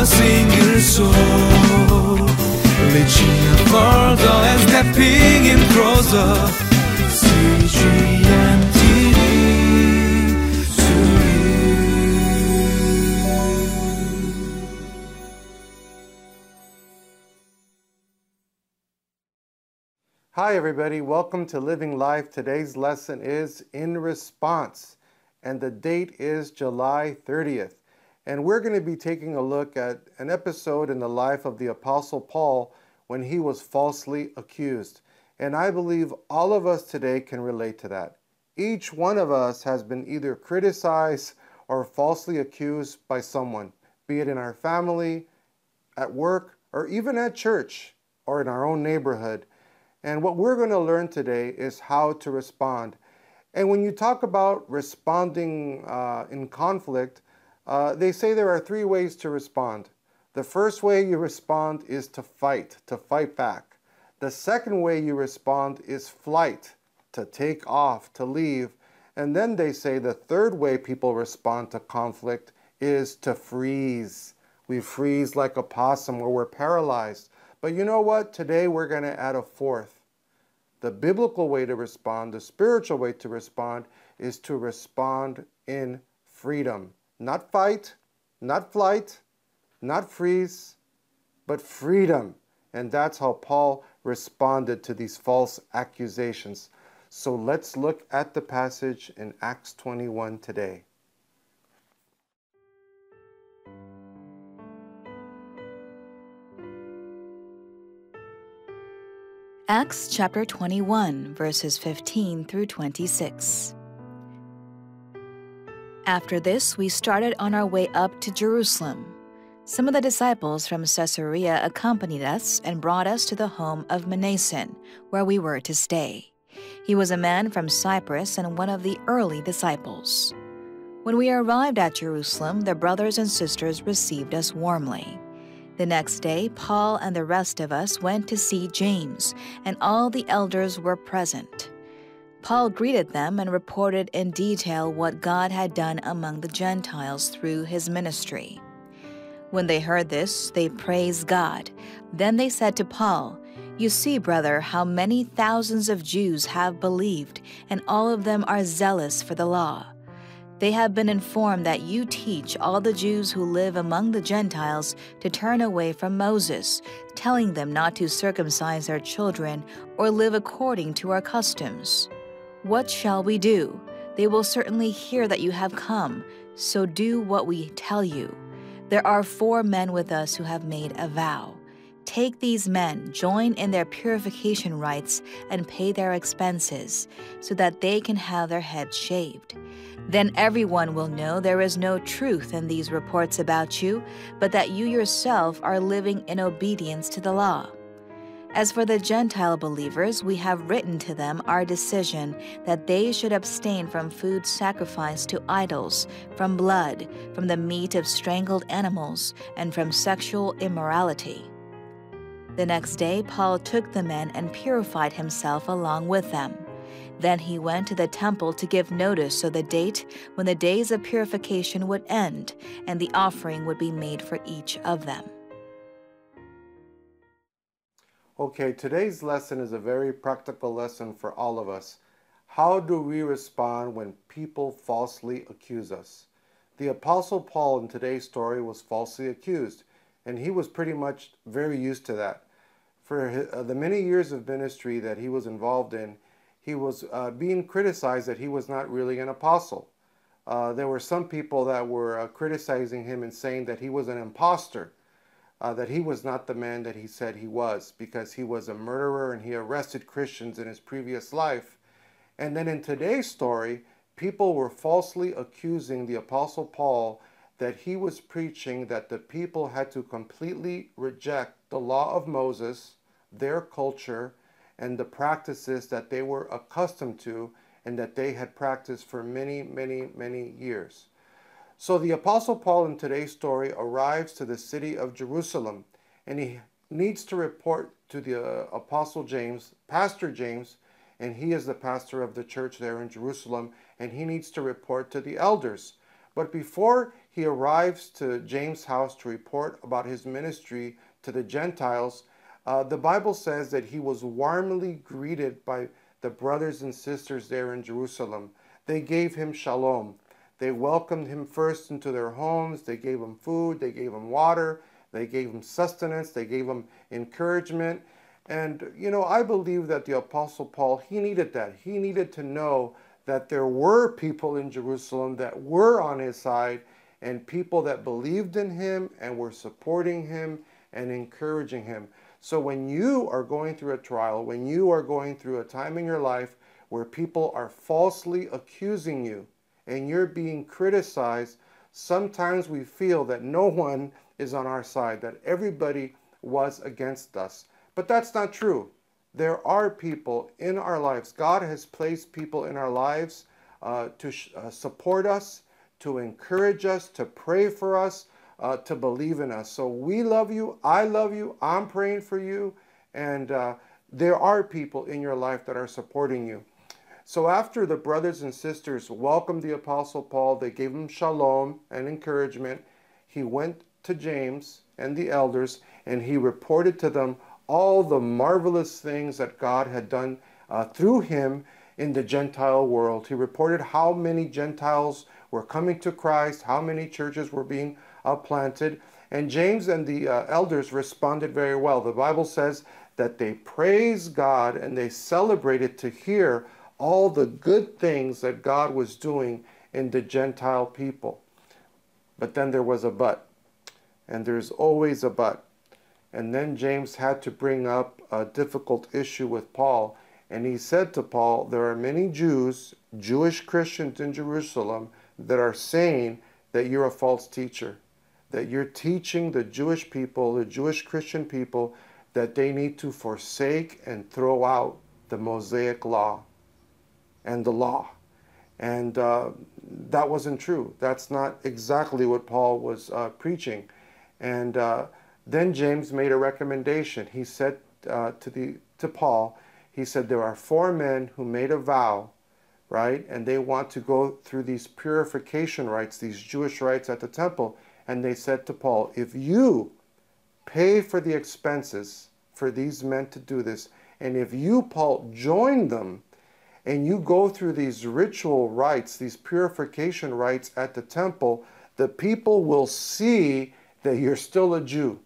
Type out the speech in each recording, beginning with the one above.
a single soul. Reaching further and stepping in closer. Hi, everybody. Welcome to Living Life. Today's lesson is In Response, and the date is July 30th. And we're going to be taking a look at an episode in the life of the Apostle Paul when he was falsely accused. And I believe all of us today can relate to that. Each one of us has been either criticized or falsely accused by someone, be it in our family, at work, or even at church or in our own neighborhood. And what we're going to learn today is how to respond. And when you talk about responding uh, in conflict, uh, they say there are three ways to respond. The first way you respond is to fight, to fight back. The second way you respond is flight, to take off, to leave. And then they say the third way people respond to conflict is to freeze. We freeze like a possum or we're paralyzed. But you know what? Today we're going to add a fourth. The biblical way to respond, the spiritual way to respond, is to respond in freedom. Not fight, not flight, not freeze, but freedom. And that's how Paul responded to these false accusations. So let's look at the passage in Acts 21 today. Acts chapter 21, verses 15 through 26. After this, we started on our way up to Jerusalem. Some of the disciples from Caesarea accompanied us and brought us to the home of Mnason, where we were to stay. He was a man from Cyprus and one of the early disciples. When we arrived at Jerusalem, the brothers and sisters received us warmly. The next day, Paul and the rest of us went to see James, and all the elders were present. Paul greeted them and reported in detail what God had done among the Gentiles through his ministry. When they heard this, they praised God. Then they said to Paul, You see, brother, how many thousands of Jews have believed, and all of them are zealous for the law. They have been informed that you teach all the Jews who live among the Gentiles to turn away from Moses, telling them not to circumcise their children or live according to our customs. What shall we do? They will certainly hear that you have come, so do what we tell you. There are four men with us who have made a vow. Take these men, join in their purification rites, and pay their expenses, so that they can have their heads shaved. Then everyone will know there is no truth in these reports about you, but that you yourself are living in obedience to the law. As for the Gentile believers, we have written to them our decision that they should abstain from food sacrificed to idols, from blood, from the meat of strangled animals, and from sexual immorality. The next day, Paul took the men and purified himself along with them. Then he went to the temple to give notice of the date when the days of purification would end and the offering would be made for each of them. Okay, today's lesson is a very practical lesson for all of us. How do we respond when people falsely accuse us? The Apostle Paul in today's story was falsely accused, and he was pretty much very used to that. For uh, the many years of ministry that he was involved in, he was uh, being criticized that he was not really an apostle. Uh, there were some people that were uh, criticizing him and saying that he was an impostor, uh, that he was not the man that he said he was because he was a murderer and he arrested Christians in his previous life. And then in today's story, people were falsely accusing the Apostle Paul that he was preaching that the people had to completely reject the law of Moses, their culture, and the practices that they were accustomed to and that they had practiced for many, many, many years. So the Apostle Paul in today's story arrives to the city of Jerusalem and he needs to report to the uh, Apostle James, Pastor James, and he is the pastor of the church there in Jerusalem, and he needs to report to the elders. But before he arrives to James' house to report about his ministry to the Gentiles, uh, the Bible says that he was warmly greeted by the brothers and sisters there in Jerusalem. They gave him shalom. They welcomed him first into their homes. They gave him food. They gave him water. They gave him sustenance. They gave him encouragement. And, you know, I believe that the Apostle Paul, he needed that. He needed to know that there were people in Jerusalem that were on his side and people that believed in him and were supporting him and encouraging him. So when you are going through a trial, when you are going through a time in your life where people are falsely accusing you and you're being criticized, sometimes we feel that no one is on our side, that everybody was against us. But that's not true. There are people in our lives. God has placed people in our lives uh, to uh, support us, to encourage us, to pray for us, uh, to believe in us. So we love you. I love you. I'm praying for you. And uh, there are people in your life that are supporting you. So after the brothers and sisters welcomed the Apostle Paul, they gave him shalom and encouragement. He went to James and the elders and he reported to them all the marvelous things that God had done uh, through him in the Gentile world. He reported how many Gentiles were coming to Christ, how many churches were being uh, planted. And James and the uh, elders responded very well. The Bible says that they praised God and they celebrated to hear all the good things that God was doing in the Gentile people. But then there was a but. And there's always a but. And then James had to bring up a difficult issue with Paul. And he said to Paul, There are many Jews, Jewish Christians in Jerusalem, that are saying that you're a false teacher, that you're teaching the Jewish people, the Jewish Christian people, that they need to forsake and throw out the Mosaic law and the law. And uh, that wasn't true. That's not exactly what Paul was uh, preaching. And uh, then James made a recommendation. He said uh, to, the, to Paul, he said, There are four men who made a vow, right? And they want to go through these purification rites, these Jewish rites at the temple. And they said to Paul, If you pay for the expenses for these men to do this, and if you, Paul, join them and you go through these ritual rites, these purification rites at the temple, the people will see that you're still a Jew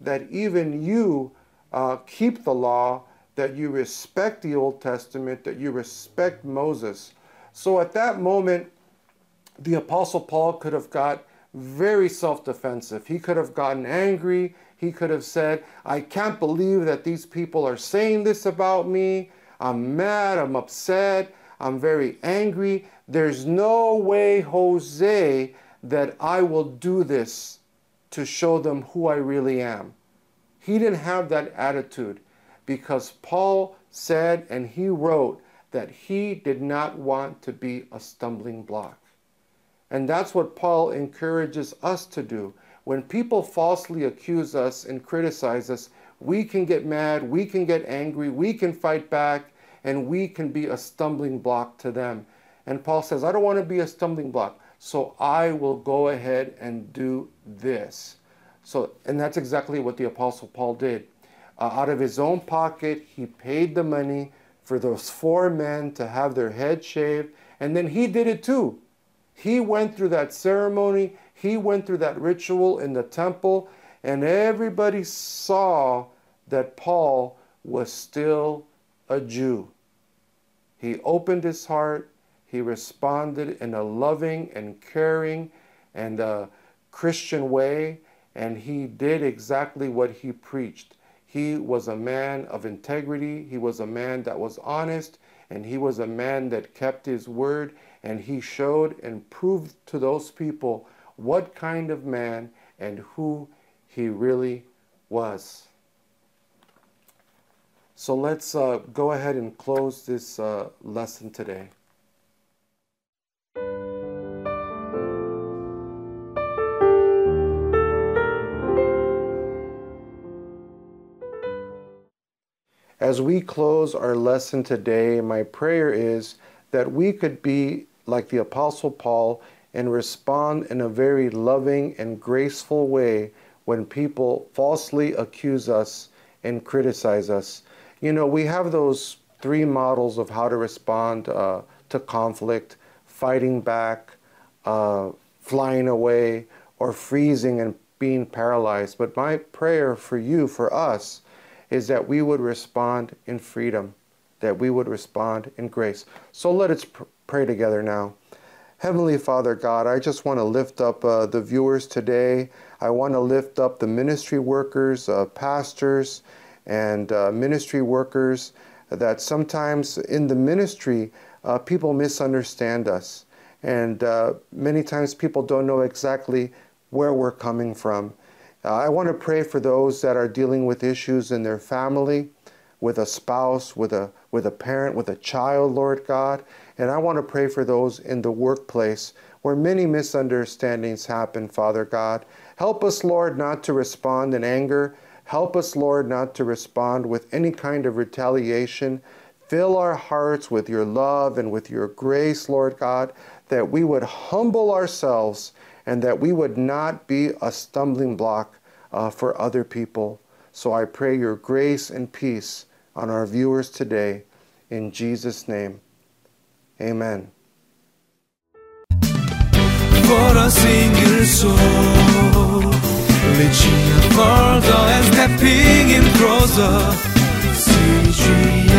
that even you uh, keep the law, that you respect the Old Testament, that you respect Moses. So at that moment, the Apostle Paul could have got very self defensive. He could have gotten angry. He could have said, I can't believe that these people are saying this about me. I'm mad. I'm upset. I'm very angry. There's no way, Jose, that I will do this to show them who I really am. He didn't have that attitude because Paul said and he wrote that he did not want to be a stumbling block. And that's what Paul encourages us to do. When people falsely accuse us and criticize us, we can get mad, we can get angry, we can fight back, and we can be a stumbling block to them. And Paul says, I don't want to be a stumbling block. So I will go ahead and do this. So, and that's exactly what the Apostle Paul did. Uh, out of his own pocket, he paid the money for those four men to have their head shaved, and then he did it too. He went through that ceremony, he went through that ritual in the temple, and everybody saw that Paul was still a Jew. He opened his heart, he responded in a loving and caring and a Christian way, and he did exactly what he preached. He was a man of integrity, he was a man that was honest, and he was a man that kept his word, and he showed and proved to those people what kind of man and who he really was. So let's uh, go ahead and close this uh, lesson today. As we close our lesson today, my prayer is that we could be like the Apostle Paul and respond in a very loving and graceful way when people falsely accuse us and criticize us. You know, we have those three models of how to respond uh, to conflict fighting back, uh, flying away, or freezing and being paralyzed. But my prayer for you, for us, is that we would respond in freedom, that we would respond in grace. So let us pr- pray together now. Heavenly Father God, I just want to lift up uh, the viewers today. I want to lift up the ministry workers, uh, pastors, and uh, ministry workers that sometimes in the ministry uh, people misunderstand us. And uh, many times people don't know exactly where we're coming from. Uh, I want to pray for those that are dealing with issues in their family, with a spouse, with a, with a parent, with a child, Lord God. And I want to pray for those in the workplace where many misunderstandings happen, Father God. Help us, Lord, not to respond in anger. Help us, Lord, not to respond with any kind of retaliation. Fill our hearts with your love and with your grace, Lord God, that we would humble ourselves and that we would not be a stumbling block uh, for other people. So I pray your grace and peace on our viewers today. In Jesus' name. Amen. Reaching further and stepping in closer. See